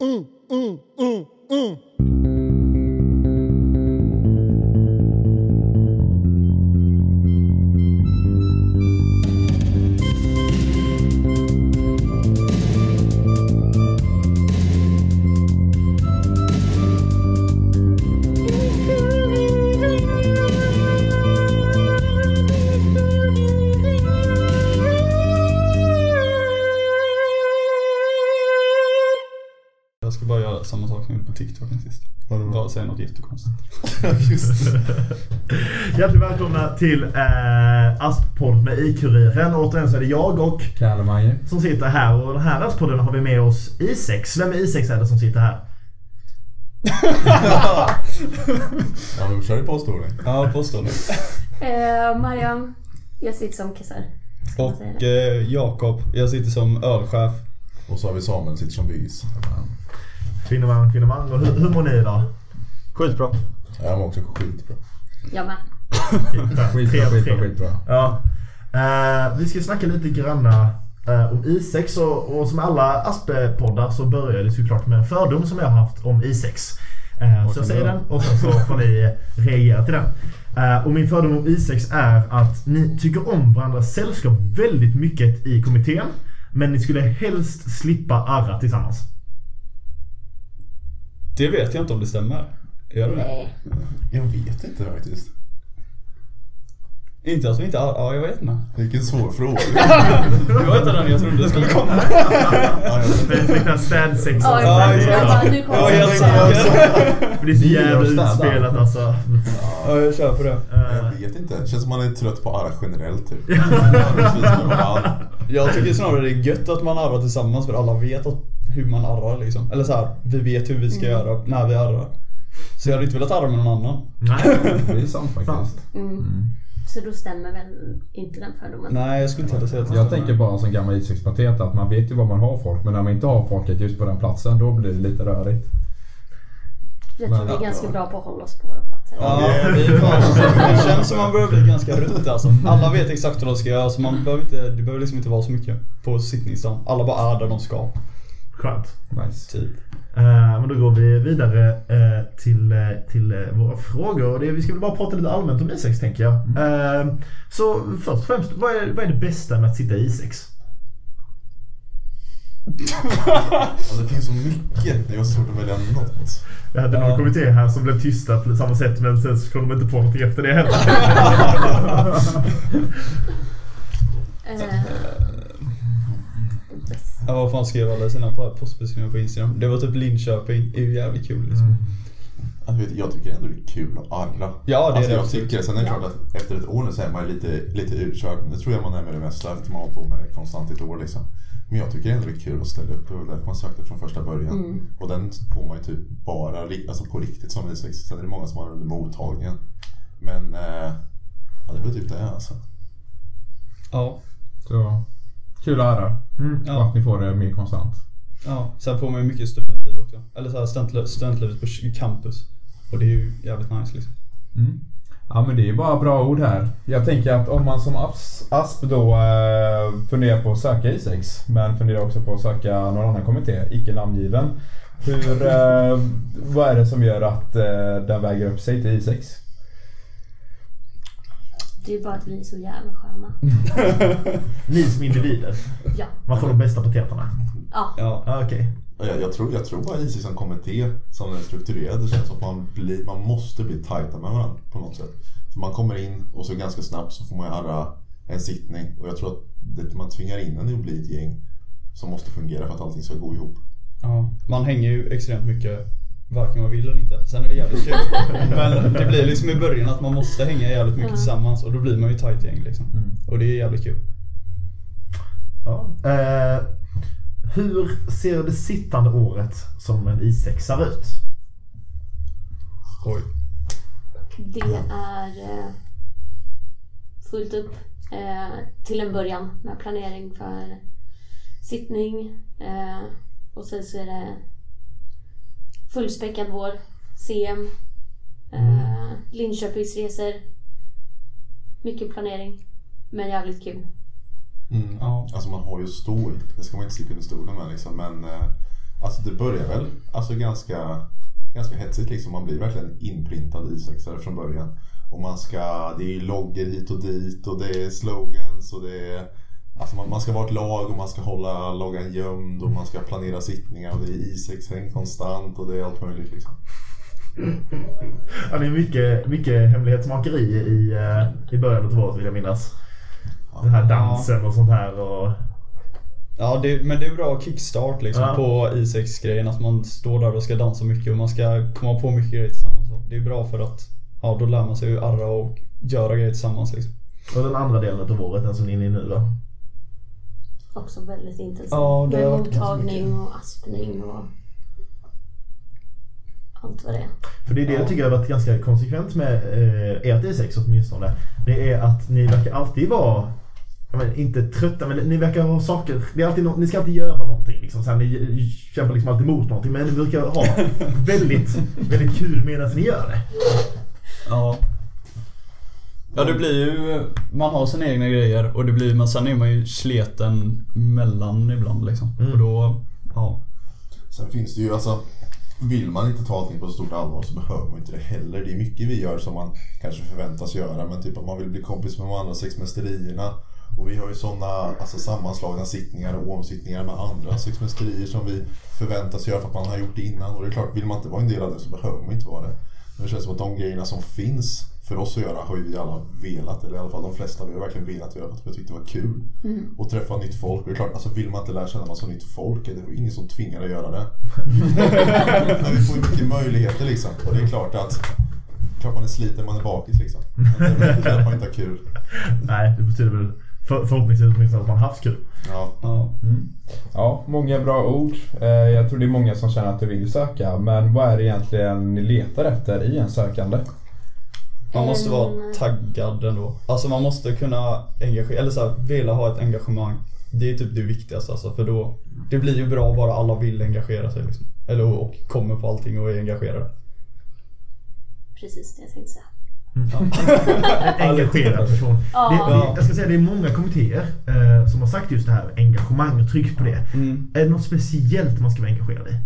Mm, mm, mm, mm. Jag ska bara göra samma sak som jag gjorde på TikTok sist. Bara säga något jättekonstigt. Just det. Hjärtligt välkomna till eh, Asppodd med i-Kuriren. Återigen så är det jag och Kalemajer. som sitter här och den här Aspodden har vi med oss I6. Vem är I6 är det som sitter här? Ja, men kör ju påstående. Ja, påstår det. Eh, Mariam, jag sitter som kassör. Säga Och eh, Jakob, jag sitter som ölchef. Och så har vi Samuel sitter som byggis. Kvinnoman, kvinnoman. Och hur, hur mår ni idag? Skitbra. Jag mår också skitbra. Jag med. Skitbra, skitbra, tre. skitbra. Ja. Eh, vi ska snacka lite granna eh, om I6 och, och som alla Aspe-poddar så börjar det såklart med en fördom som jag har haft om I6. Eh, så jag säger den och sen så får ni reagera till den. Och min fördom om I6 är att ni tycker om varandras sällskap väldigt mycket i kommittén. Men ni skulle helst slippa arra tillsammans. Det vet jag inte om det stämmer. Gör det det? Jag vet inte faktiskt. Inte att vi inte... Ja, jag vet inte. Vilken svår fråga. Det var inte den jag trodde det skulle komma. Ja, jag. Det är städsex. Ja, Ja, jag, jag bara, nu Jag kommer helt det. säker. Det är så jävla utspelat alltså. Ja, jag kör på det. Eh, Jag vet inte. Det känns som man är trött på arr generellt typ. Jag tycker snarare det är gött att man arrar tillsammans för alla vet att, hur man arrar liksom. Eller så här, vi vet hur vi ska göra när vi arrar. Så jag hade inte velat arra med någon annan. Nej. Det är sant faktiskt. Mm. Så då stämmer väl inte den fördomen? Nej, jag skulle inte heller säga att Jag tänker bara som gammal isexpatet att man vet ju var man har folk men när man inte har folket just på den platsen då blir det lite rörigt. Jag tror Men- vi är ganska bra på att hålla oss på våra platser. Ja, vi är fan, det känns som man börjar bli ganska rutt alltså. Alla vet exakt vad de ska göra så man behöver inte, det behöver liksom inte vara så mycket på sittningsdagen. Alla bara är där de ska. Skönt. Nice. Typ. Eh, men då går vi vidare eh, till, eh, till våra frågor. Och det, vi ska väl bara prata lite allmänt om I6 tänker jag. Eh, så först och främst, vad är, vad är det bästa med att sitta i I6? Alltså, det finns så mycket. Det var svårt att välja något. Jag hade någon kommitté här som blev tysta på samma sätt men sen så kom de inte på någonting efter det heller. Ja, vad fan skrev alla sina på- postbeskrivningar på Instagram? Det var typ Linköping, det är ju jävligt kul liksom. Alltså, du, jag tycker ändå det är kul att arra. Ja, det är alltså, det jag tycker Sen är det klart att efter ett år nu så är man lite, lite utkörd. Men det tror jag man är med det mesta efter man har hållit på med det konstant i ett år liksom. Men jag tycker ändå det är kul att ställa upp. Det var därför man sökte från första början. Och den får man ju typ bara alltså på riktigt som I6. Sen är det många som har den under mottagningen. Men eh, ja, det blir typ det alltså. Ja. Så kul att höra. Mm. Och Ja. att ni får det mer konstant. ja. Sen får man ju mycket studentliv också. Eller så här studentliv, studentlivet på campus. Och det är ju jävligt nice liksom. Mm. Ja men det är bara bra ord här. Jag tänker att om man som ASP, ASP då eh, funderar på att söka I6 men funderar också på att söka någon annan kommitté, icke namngiven. Hur, eh, vad är det som gör att eh, den väger upp sig till I6? Det är bara att vi är så jävla sköna. Ni som individer. Ja. Man får de bästa paketerna. Ja. Ja. Ah, Okej. Och Jag, jag, tror, jag tror bara IC som kommitté, som den är strukturerad, det känns som att man, blir, man måste bli tajta med varandra på något sätt. För man kommer in och så ganska snabbt så får man arra en sittning. Och jag tror att det, man tvingar in en i att bli ett gäng som måste fungera för att allting ska gå ihop. Ja, man hänger ju extremt mycket varken man vill eller inte. Sen är det jävligt kul. Men det blir liksom i början att man måste hänga jävligt mycket tillsammans och då blir man ju tight gäng liksom. Och det är jävligt kul. Ja. Eh, hur ser det sittande året som en I6 ut? Oj. Det är eh, fullt upp eh, till en början med planering för sittning. Eh, och sen så är det fullspäckad vår, CM, eh, Linköpingsresor. Mycket planering, men jävligt kul. Mm. Ja. Alltså man har ju stå i. Det ska man inte sticka under stolen med liksom. Men eh, Alltså det börjar väl alltså ganska, ganska hetsigt liksom. Man blir verkligen inprintad isexare från början. Och man ska, det är logger hit och dit och det är slogans och det är Alltså man, man ska vara ett lag och man ska hålla loggan gömd och man ska planera sittningar och det är I6-häng konstant och det är allt möjligt liksom. Ja, det är mycket, mycket hemlighetsmakeri i, eh, i början av året vill jag minnas. Den här dansen och sånt här. Och... Ja, det, men det är bra kickstart liksom Ja. på I6-grejen. Att man står där och ska dansa mycket och man ska komma på mycket grejer tillsammans. Det är bra för att ja, då lär man sig ju arra och göra grejer tillsammans. Liksom. och den andra delen av året, den som ni är inne i nu då. Också väldigt intensivt. Ja, det Med varit mottagning och aspning och allt vad det är. För det är det jag tycker har varit ganska konsekvent med eh, ert I6 åtminstone. Det är att ni verkar alltid vara jag menar, inte trötta, men ni verkar ha saker. Det är alltid no- ni ska alltid göra någonting. Liksom. Så här, ni kämpar liksom alltid mot någonting. Men ni brukar ha väldigt, väldigt kul medan ni gör det. Ja. Ja det blir ju, man har sina egna grejer och det blir, men sen är man ju sleten mellan ibland liksom. Mm. Och då, ja. Sen finns det ju alltså vill man inte ta allting på så stort allvar så behöver man inte det heller. Det är mycket vi gör som man kanske förväntas göra. Men typ att man vill bli kompis med de andra sexmästerierna. Och vi har ju sådana alltså, sammanslagna sittningar och omsittningar med andra sexmästerier som vi förväntas göra för att man har gjort det innan. Och det är klart, vill man inte vara en del av det så behöver man inte vara det. Det känns som att de grejerna som finns för oss att göra har ju vi alla velat. Eller i alla fall de flesta vi har verkligen velat göra för att vi tyckte det var kul. Och träffa nytt folk. Och det är klart, alltså vill man inte lära känna massa nytt folk, det är ingen som tvingar att göra det. Men vi får ju mycket möjligheter liksom. Och det är klart att klart man är sliten, man är bakis liksom. Men det betyder att man inte har kul. Nej, det betyder väl för, förhoppningsvis åtminstone att man haft kul. Ja. ja. Ja, många bra ord. Eh, Jag tror det är många som känner att de vill söka. Men vad är det egentligen ni letar efter i en sökande? Man måste vara Mm. taggad ändå. Alltså man måste kunna engagera, eller så här, vilja ha ett engagemang. Det är typ det viktigaste alltså, för då Det blir ju bra bara alla vill engagera sig liksom. Eller och, och kommer på allting och är engagerade. Precis det jag tänkte säga. En engagerad person. Ja. Det, det, jag ska säga det är många kommittéer eh, som har sagt just det här engagemang och tryck på det. Mm. Är det något speciellt man ska vara engagerad i?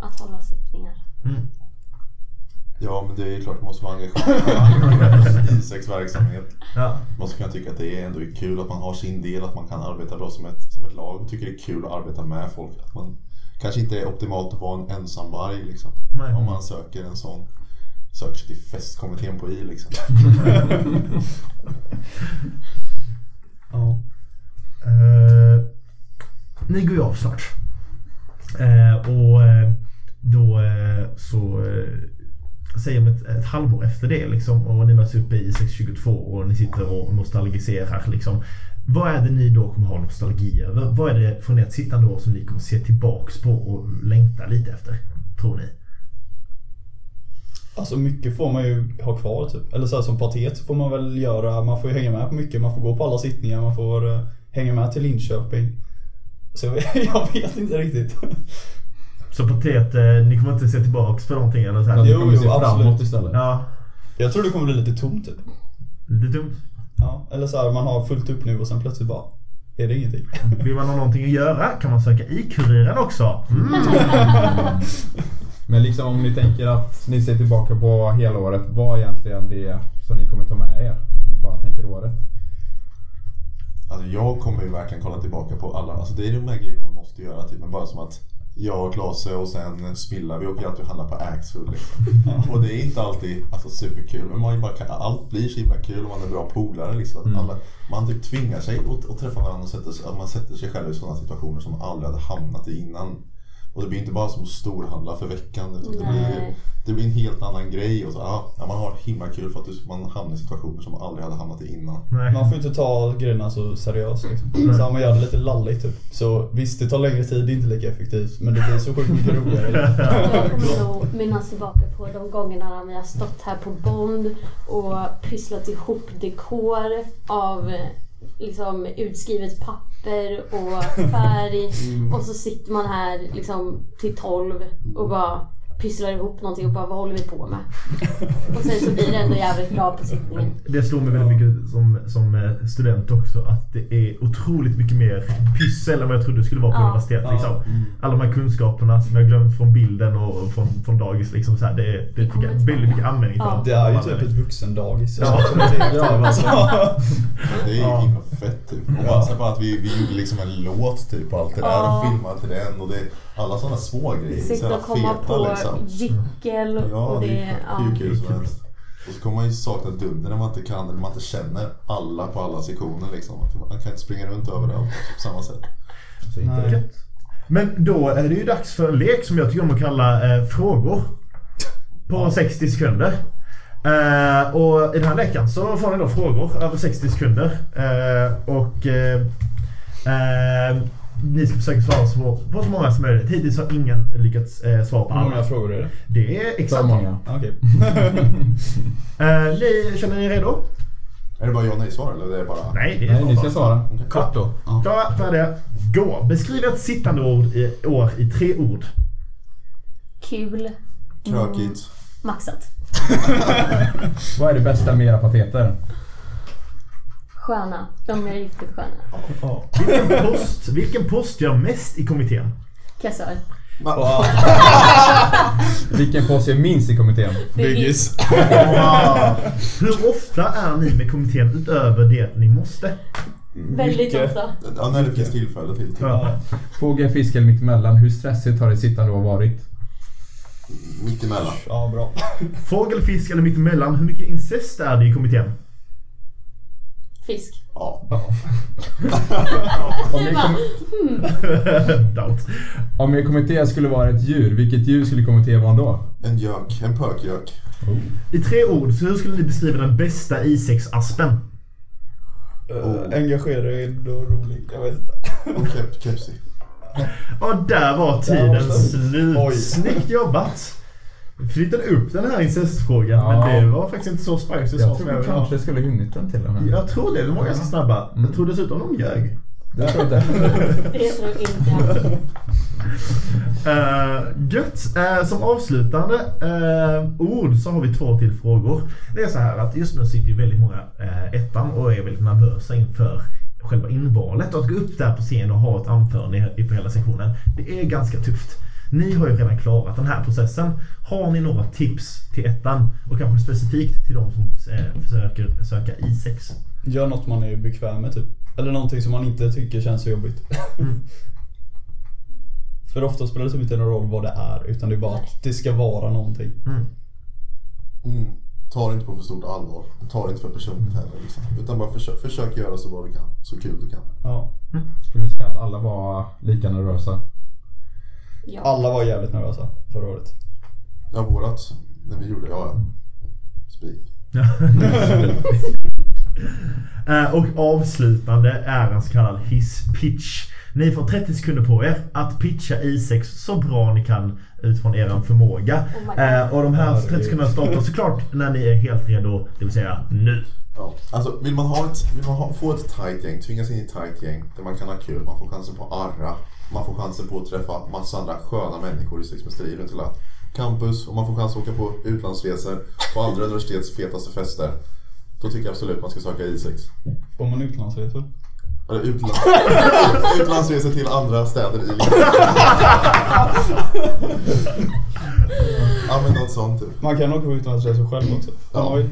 Att hålla sittningar. Mm. ja, men det är klart det måste vara engagemang i sexverksamhet. Ja. Man måste kunna tycka att det är ändå är kul att man har sin del, att man kan arbeta bra som ett, som ett lag och tycker det är kul att arbeta med folk. Att man kanske inte är optimalt att vara en ensamvarg liksom. Nej. Om man söker en sån, söker sig till festkommittén på I liksom. Ja. Eh, ni går ju av snart. Eh, och eh, då eh, så eh, säger om ett, ett halvår efter det liksom, och ni möts uppe i 622 och ni sitter och nostalgiserar. Liksom. Vad är det ni då kommer ha nostalgi över? Vad är det från ert sittande år som ni kommer se tillbaks på och längta lite efter? Tror ni? Alltså mycket får man ju ha kvar typ. Eller så här, som patet så får man väl göra, man får ju hänga med på mycket. Man får gå på alla sittningar, man får eh, hänga med till Linköping. Så jag vet, jag vet inte riktigt. Så Patet, eh, ni kommer inte se tillbaks på någonting eller så här? Jo, jo, absolut. istället. Ja, Jag tror det kommer bli lite tomt typ. lite dumt. Ja, eller så här, man har fullt upp nu och sen plötsligt bara är det ingenting. Vill man ha någonting att göra kan man söka i Kuriren också. Mm. Men liksom om ni tänker att ni ser tillbaka på hela året. Vad är egentligen det som ni kommer ta med er? Om ni bara tänker året. Alltså jag kommer ju verkligen kolla tillbaka på alla, alltså det är de här grejerna man måste göra. Typ, men bara som att jag och Klase och sen Smilla, vi åker alltid och handlar på Axfood liksom. Och det är inte alltid alltså, superkul, men man bara allt blir så himla kul och man är bra polare. Liksom. Att alla, man typ tvingar sig att, att träffa varandra och sätter, man sätter sig själv i sådana situationer som man aldrig hade hamnat i innan. Och det blir inte bara som att storhandla för veckan utan det blir, det blir en helt annan grej. Och så, ja, man har himla kul för att man hamnar i situationer som man aldrig hade hamnat i innan. Nej. Man får inte ta grejerna så seriöst liksom. Så man gör det lite lalligt typ. Så visst, det tar längre tid, det är inte lika effektivt. Men det blir så sjukt mycket roligare. Jag kommer nog minnas tillbaka på de gångerna när vi har stått här på Bond och pysslat ihop dekor av liksom utskrivet papper och färg. Och så sitter man här liksom till 12 och bara pysslar ihop någonting och bara vad håller vi på med? Och sen så blir det ändå jävligt bra på sittningen. Det slår mig väldigt mycket som, som eh, student också att det är otroligt mycket mer pyssel än vad jag trodde det skulle vara på Ja. universitet. Ja. Liksom. Alla de här kunskaperna som jag glömt från bilden och från, från dagis. Liksom, så här, det, det fick jag tillbaka. väldigt mycket användning för. Ja. Det är ju typ ett vuxendagis. Ja. ja. alltså. Det är ju himla fett typ. Och bara, så bara att vi, vi gjorde liksom en låt typ och allt det där Ja. och filmade till den och det, alla sådana små grejer. så Sitta och komma feta, på liksom. gyckel Ja, och det det... är Ja. hur kul som helst. Och så kommer man ju sakna dunder när man inte kan eller man inte känner alla på alla sektioner liksom. Att Man kan inte springa runt överallt på samma sätt. Men då är det ju dags för en lek som jag tycker om att kalla eh, frågor. På 60 sekunder. Eh, och i den här leken så får ni då frågor över 60 sekunder. Eh, och ni ska försöka svara så, på så många som möjligt. Hittills har ingen lyckats eh, svara på Hur många alla. frågor är det? Det är exakt. många. Okej. Eh, ni, känner ni er redo? Är det bara ja och nej-svar eller är det bara... Nej, det är Nej, ni ska svara. Kort då. Ja. Klara, färdiga, gå! Beskriv ett sittande ord i, år i tre ord. Kul. Krökigt. Maxat. Vad är det bästa med era pateter? Sköna. De är riktigt sköna. Vilken post, vilken post gör mest i kommittén? Kassör. Wow. Vilken post är minst i kommittén? Byggis. Hur ofta är ni med kommittén utöver det ni måste? Väldigt ofta. Ja, när det finns tillfälle till. Ja. Fågel, fisk eller mittemellan. Hur stressigt har det sittande år varit? Mitt emellan. Ja, bra. Fågel, fisk eller mittemellan? Hur mycket incest är det i kommittén? Fisk. Ja. Om bara, kom- om er kommitté skulle vara ett djur, vilket djur skulle kommittén vara då? En gök. En pökgök. I tre ord, så hur skulle ni beskriva den bästa I6-aspen? Uh, engagerad och rolig. Jag vet inte. Och kep, kepsi. Och där var Där tiden slut. Snyggt jobbat! Flyttade upp den här incestfrågan, Ja. men det var faktiskt inte så spicy Jag som tror jag vi kanske skulle hunnit den till och med. Jag tror det, de var ganska snabba. Jag tror dessutom de ljög. Det tror jag inte. det tror inte jag. Uh, gött! Eh, som avslutande eh, ord så har vi två till frågor. Det är så här att just nu sitter ju väldigt många uh, ettan och är väldigt nervösa inför själva invalet. Och att gå upp där på scen och ha ett anförande i- på hela sektionen, det är ganska tufft. Ni har ju redan klarat den här processen. Har ni några tips till ettan och kanske specifikt till de som eh, försöker söka I6? Gör något man är bekväm med typ. Eller någonting som man inte tycker känns så jobbigt. För ofta spelar det typ inte någon roll vad det är. Utan det är bara att det ska vara någonting. Mm. Mm. Ta det inte på för stort allvar. Ta det inte för personligt heller. Liksom. Utan bara försök, försök göra så bra du kan. Så kul du kan. Ja. Skulle ni säga att alla var lika nervösa? Ja. Alla var jävligt nervösa förra året. Ja, vårat. När vi gjorde, ja ja. Spik. Eh, och avslutande är en så kallad hisspitch. Ni får 30 sekunder på er att pitcha I6 så bra ni kan utifrån er förmåga. Oh. Eh, och de här Herregud. 30 sekunderna startar såklart när ni är helt redo, det vill säga nu. Ja. Alltså, vill man, ha ett, vill man ha, få ett tight gäng, tvingas in i ett tight gäng där man kan ha kul, man får chansen på arra, man får chansen på att träffa massa andra sköna människor i sexmästeri runt hela campus och man får chans att åka på utlandsresor på andra universitets fetaste fester. Då tycker jag absolut man ska söka I6. Får man utlandsresor? Eller utlands... utlandsresor till andra städer i Linköping. Ja men något sånt typ. Man kan åka på utlandsresor själv också. Ja. Oj.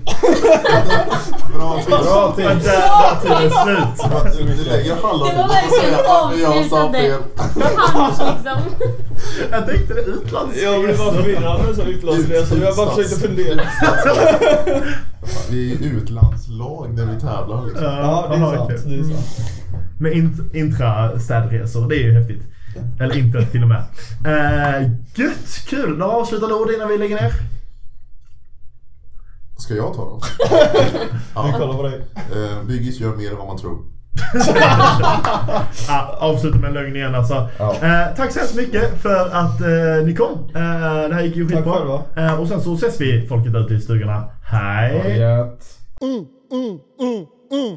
Bra tips. Bra Men tips! där var tiden slut. Du, lägger halva Det var verkligen att jag sa avslutande. liksom. Jag tänkte det utlandsresor. Jag blev bara förvirrad du sa utlandsresor. Jag bara försökte fundera. Vi är utlandslag när vi tävlar liksom. Ja, det är sant. Det är sant. Med int- intra-städresor, det är ju häftigt. Eller inte till och med. Eh, gött, kul. Några avslutande ord innan vi lägger ner? Ska jag ta dem? Vi Ja. kollar på dig. Eh, Byggis gör mer än vad man tror. Ah, avsluta med en lögn igen alltså. Ja. Eh, tack så hemskt mycket för att eh, ni kom. Eh, det här gick ju Tack skitbra. Eh, och sen så ses vi folket ute i stugorna. Hej! Ja, gött. Mm, mm, mm, mm.